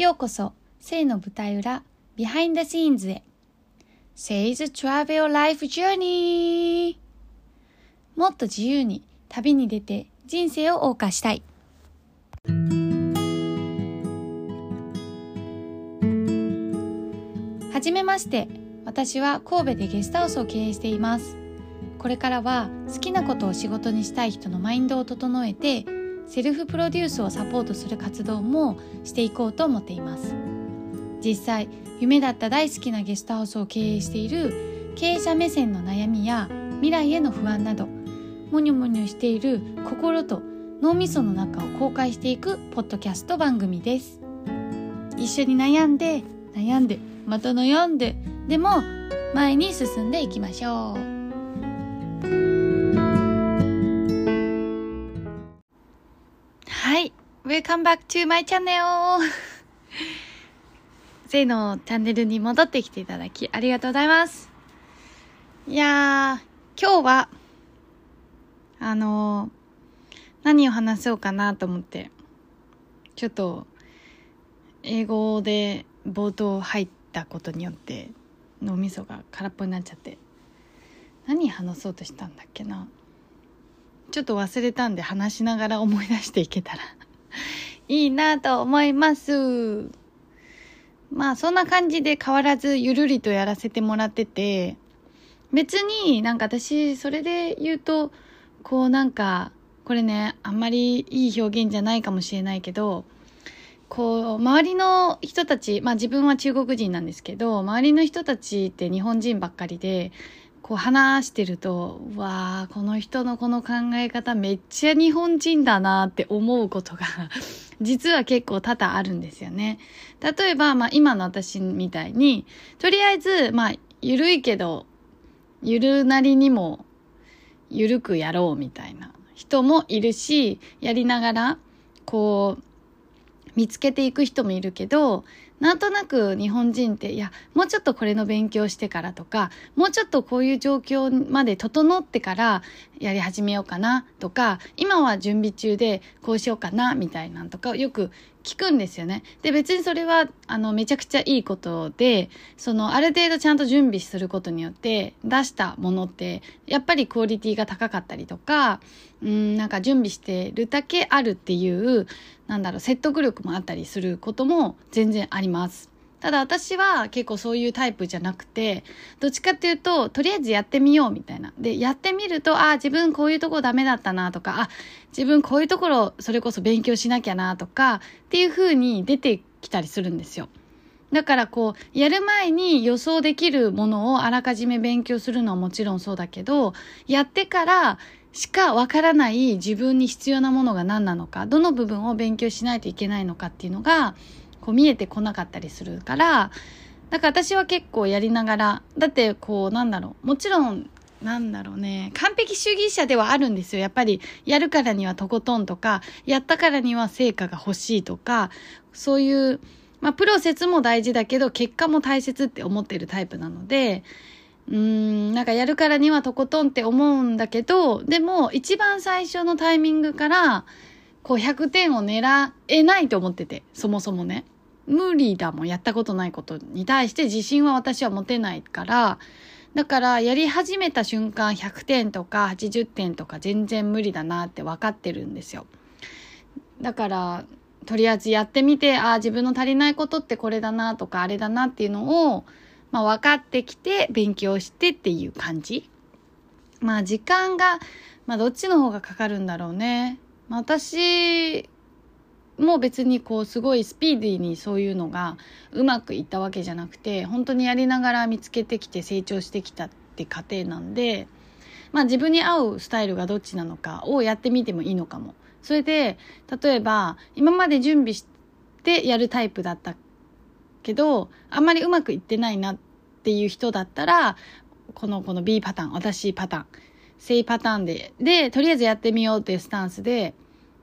ようこそ、性の舞台裏、 Behind Scenes へ。Say's Travel Life Journey! もっと自由に旅に出て人生を謳歌したい。はじめまして。私は神戸でゲストハウスを経営しています。これからは好きなことを仕事にしたい人のマインドを整えて、セルフプロデュースをサポートする活動もしていこうと思っています。実際、夢だった大好きなゲストハウスを経営している経営者目線の悩みや未来への不安など、もにょもにょしている心と脳みその中を公開していくポッドキャスト番組です。一緒に悩んで、悩んで、また悩んで、でも前に進んでいきましょう。Welcome back to my channel! せいのチャンネルに戻ってきていただきありがとうございます。いやー、今日は、あのー何を話そうかなと思って、ちょっと、英語で冒頭入ったことによって、脳みそが空っぽになっちゃって、何話そうとしたんだっけな。ちょっと忘れたんで話しながら思い出していけたら いいなと思います。まあそんな感じで変わらずゆるりとやらせてもらってて、別になんか私それで言うと、こうなんか、これね、あんまりいい表現じゃないかもしれないけど、こう、周りの人たち、まあ自分は中国人なんですけど、周りの人たちって日本人ばっかりで、こう話してると、うわあこの人のこの考え方めっちゃ日本人だなって思うことが、実は結構多々あるんですよね。例えば、まあ今の私みたいに、とりあえず、まあ、ゆるいけど、ゆるなりにも、ゆるくやろうみたいな人もいるし、やりながら、こう、見つけていく人もいるけど、なんとなく日本人って、いや、もうちょっとこれの勉強してからとか、もうちょっとこういう状況まで整ってからやり始めようかなとか、今は準備中でこうしようかなみたいなんとかよく聞くんですよね。で、別にそれは、あの、めちゃくちゃいいことで、その、ある程度ちゃんと準備することによって、出したものって、やっぱりクオリティが高かったりとか、うん、なんか準備してるだけあるっていう、なんだろう、説得力もあったりすることも全然あります。ただ私は結構そういうタイプじゃなくて、どっちかっていうと、とりあえずやってみようみたいな。で、やってみると、ああ、自分こういうとこダメだったなとか、あ、自分こういうところそれこそ勉強しなきゃなとか、っていう風に出てきたりするんですよ。だからこう、やる前に予想できるものをあらかじめ勉強するのはもちろんそうだけど、やってからしかわからない自分に必要なものが何なのか、どの部分を勉強しないといけないのかっていうのが、こう見えてこなかったりするから、だから私は結構やりながら、だってこうなんだろう、もちろんなんだろうね、完璧主義者ではあるんですよ。やっぱり、やるからにはとことんとか、やったからには成果が欲しいとか、そういう、まあ、プロセスも大事だけど、結果も大切って思ってるタイプなので、うーん、なんかやるからにはとことんって思うんだけど、でも、一番最初のタイミングから、こう100点を狙えないと思ってて、そもそもね。無理だもん、やったことないことに対して自信は私は持てないから、だからやり始めた瞬間100点とか80点とか全然無理だなって分かってるんですよ。だから、とりあえずやってみて、ああ、自分の足りないことってこれだなとかあれだなっていうのを、まあ分かってきて勉強してっていう感じ。まあ時間が、まあどっちの方がかかるんだろうね。まあ私も別にこうすごいスピーディーにそういうのがうまくいったわけじゃなくて本当にやりながら見つけてきて成長してきたって過程なんでまあ自分に合うスタイルがどっちなのかをやってみてもいいのかも。それで例えば今まで準備してやるタイプだったけどあんまりうまくいってないなっていう人だったらこのこの B パターン私パターン正パターンででとりあえずやってみようっていうスタンスで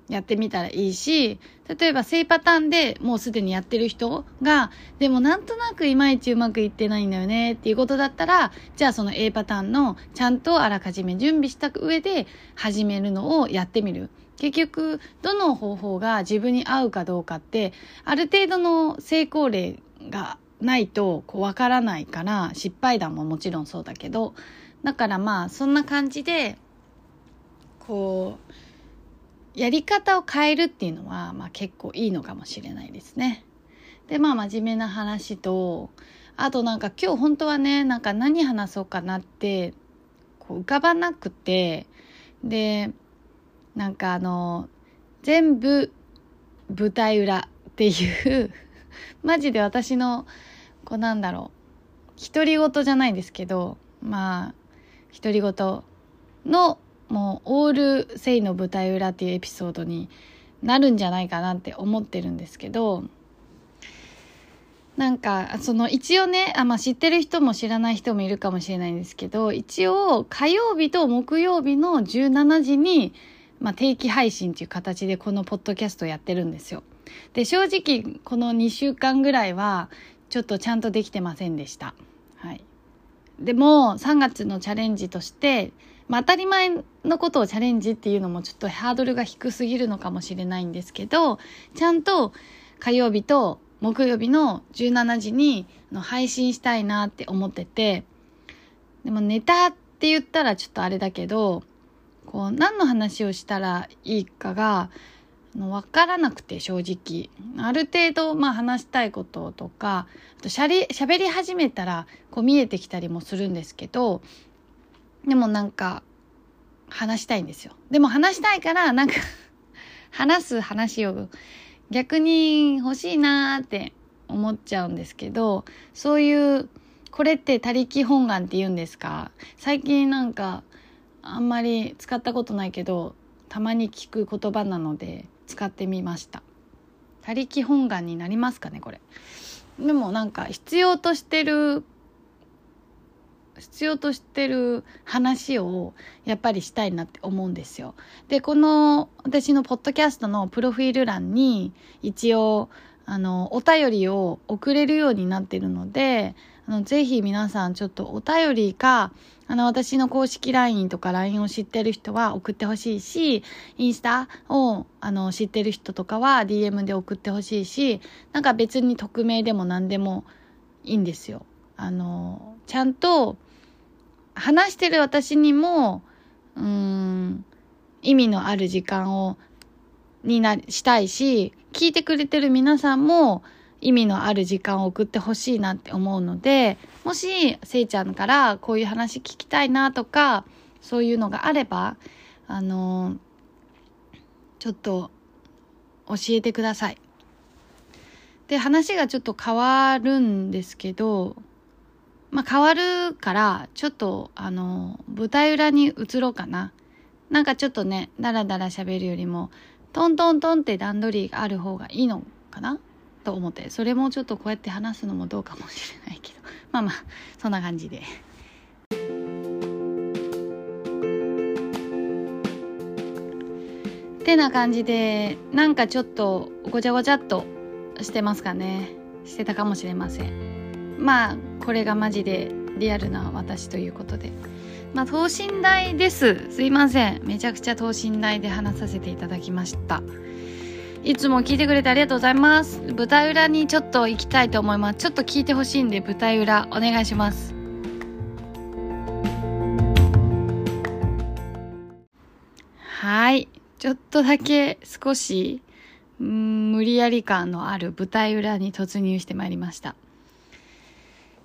やってみたらいいし、例えば正パターンでもうすでにやってる人が、でもなんとなくいまいちうまくいってないんだよねっていうことだったら、じゃあその A パターンのちゃんとあらかじめ準備した上で始めるのをやってみる。結局どの方法が自分に合うかどうかってある程度の成功例がないとこう分からないから失敗談ももちろんそうだけどだからまあそんな感じでこうやり方を変えるっていうのは、まあ、結構いいのかもしれないですね。でまあ真面目な話とあとなんか今日本当はねなんか何話そうかなってこう浮かばなくてでなんかあの全部舞台裏っていうマジで私のこうなんだろう独り言じゃないですけどまあ独り言のもうオールセイの舞台裏っていうエピソードになるんじゃないかなって思ってるんですけどなんかその一応ねあ、まあ、知ってる人も知らない人もいるかもしれないんですけど一応火曜日と木曜日の17時に、まあ、定期配信っていう形でこのポッドキャストやってるんですよ。で正直この2週間ぐらいはちょっとちゃんとできてませんでした。はい、でも3月のチャレンジとして、まあ、当たり前のことをチャレンジっていうのもちょっとハードルが低すぎるのかもしれないんですけどちゃんと火曜日と木曜日の17時に配信したいなって思ってて、でもネタって言ったらちょっとあれだけど、こう何の話をしたらいいかが、のわからなくて正直。ある程度、まあ話したいこととか、あとしゃり、喋り始めたら、こう見えてきたりもするんですけど、でもなんか、話したいんですよ。でも話したいから、なんか 話す話を逆に欲しいなーって思っちゃうんですけどそういうこれって他力本願って言うんですか？最近なんかあんまり使ったことないけどたまに聞く言葉なので使ってみました他力本願になりますかねこれでもなんか必要としてる必要としてる話をやっぱりしたいなって思うんですよ。で、この私のポッドキャストのプロフィール欄に一応あのお便りを送れるようになってるので、あのぜひ皆さんちょっとお便りか、あの私の公式 LINE とか LINE を知ってる人は送ってほしいし、インスタをあの知ってる人とかは DM で送ってほしいし、なんか別に匿名でも何でもいいんですよ。あの、ちゃんと話してる私にも、うん、意味のある時間を、にな、したいし、聞いてくれてる皆さんも意味のある時間を送ってほしいなって思うので、もし、せいちゃんからこういう話聞きたいなとか、そういうのがあれば、あの、ちょっと教えてください。で、話がちょっと変わるんですけど、まあ、変わるから、ちょっと、あの、舞台裏に移ろうかな。なんかちょっとね、だらだら喋るよりも、トントントンって段取りがある方がいいのかな？と思って、それもちょっとこうやって話すのもどうかもしれないけど。まあまあ、そんな感じで。てな感じで、なんかちょっとごちゃごちゃっとしてますかね。してたかもしれません。まあこれがマジでリアルな私ということでまあ等身大ですすいませんめちゃくちゃ等身大で話させていただきましたいつも聞いてくれてありがとうございます。舞台裏にちょっと行きたいと思います。ちょっと聞いてほしいんで舞台裏お願いします。はい。ちょっとだけ少しうん無理やり感のある舞台裏に突入してまいりました。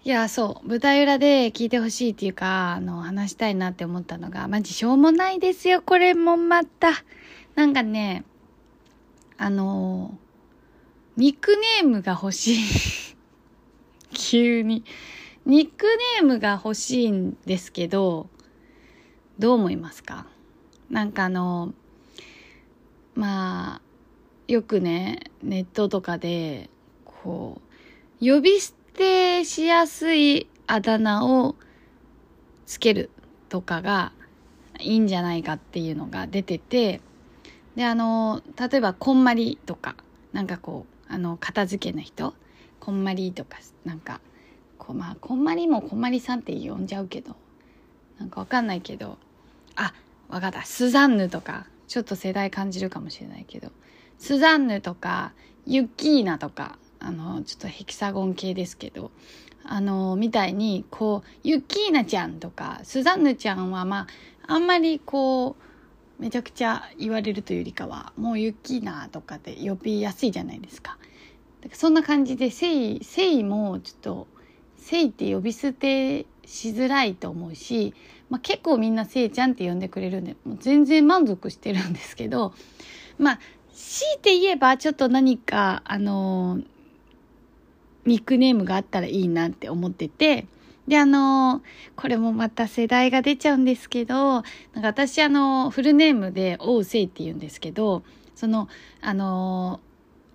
いや、そう。舞台裏で聞いてほしいっていうか、あの、話したいなって思ったのが、マジしょうもないですよ、これもまた。なんかね、あの、ニックネームが欲しい。急に。ニックネームが欲しいんですけど、どう思いますか？なんかあの、まあ、よくね、ネットとかで、こう、呼び捨定しやすいあだ名をつけるとかがいいんじゃないかっていうのが出てて、で、あの、例えば、こんまりとか、なんかこう、あの、片付けの人、こんまりとか、なんか、こ、まあ、こんまりもこんまりさんって呼んじゃうけど、なんかわかんないけど、あ、わかった、スザンヌとか、ちょっと世代感じるかもしれないけどスザンヌとかユッキーナとかあのちょっとヘキサゴン系ですけどあのみたいにこうユッキーナちゃんとかスザンヌちゃんはまああんまりこうめちゃくちゃ言われるというよりかはもうユッキーナとかで呼びやすいじゃないですか。だからそんな感じでせいせいもちょっとせいって呼び捨てしづらいと思うし、まあ、結構みんなせいちゃんって呼んでくれるんでもう全然満足してるんですけどまあ強いて言えばちょっと何かあのニックネームがあったらいいなって思っててであのこれもまた世代が出ちゃうんですけどなんか私あのフルネームで「おうせい」って言うんですけどそのあの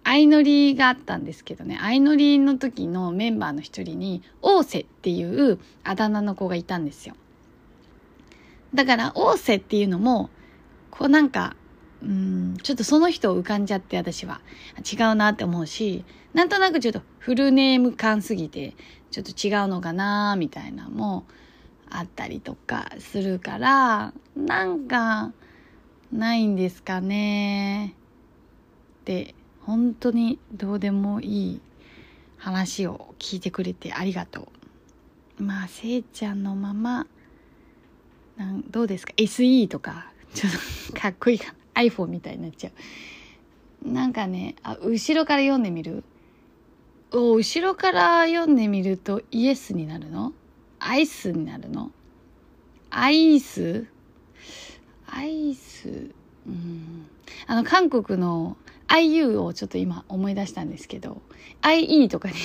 相乗りがあったんですけどね相乗りの時のメンバーの一人に「オーセ」っていうあだ名の子がいたんですよ。だから「オーセ」っていうのもこうなんかうん。ちょっとその人浮かんじゃって私は。違うなって思うしなんとなくちょっとフルネーム感すぎてちょっと違うのかなみたいなもあったりとかするからなんかないんですかね。って本当にどうでもいい話を聞いてくれてありがとう。まあせいちゃんのままなんどうですか？SE とか。ちょっとかっこいいかな。iPhone みたいになっちゃう。なんかねあ後ろから読んでみる？お後ろから読んでみるとイエスになるの？アイスになるの？アイス？アイス？うん。あの韓国の IU をちょっと今思い出したんですけど IE とかに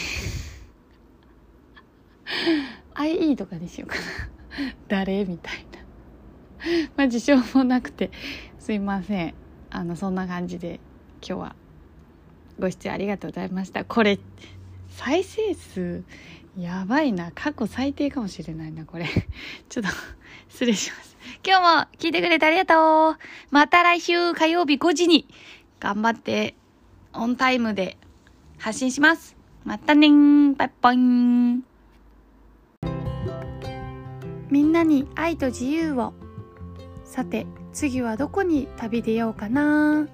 IE とかにしようかな。誰？みたいな。まあ自信もなくて。すいません。あのそんな感じで今日はご視聴ありがとうございました。これ再生数やばいな。過去最低かもしれないなこれ。ちょっと失礼します。今日も聞いてくれてありがとう。また来週火曜日5時に頑張ってオンタイムで発信します。またねー。バイバイ。みんなに愛と自由を。さて、次はどこに旅出ようかな。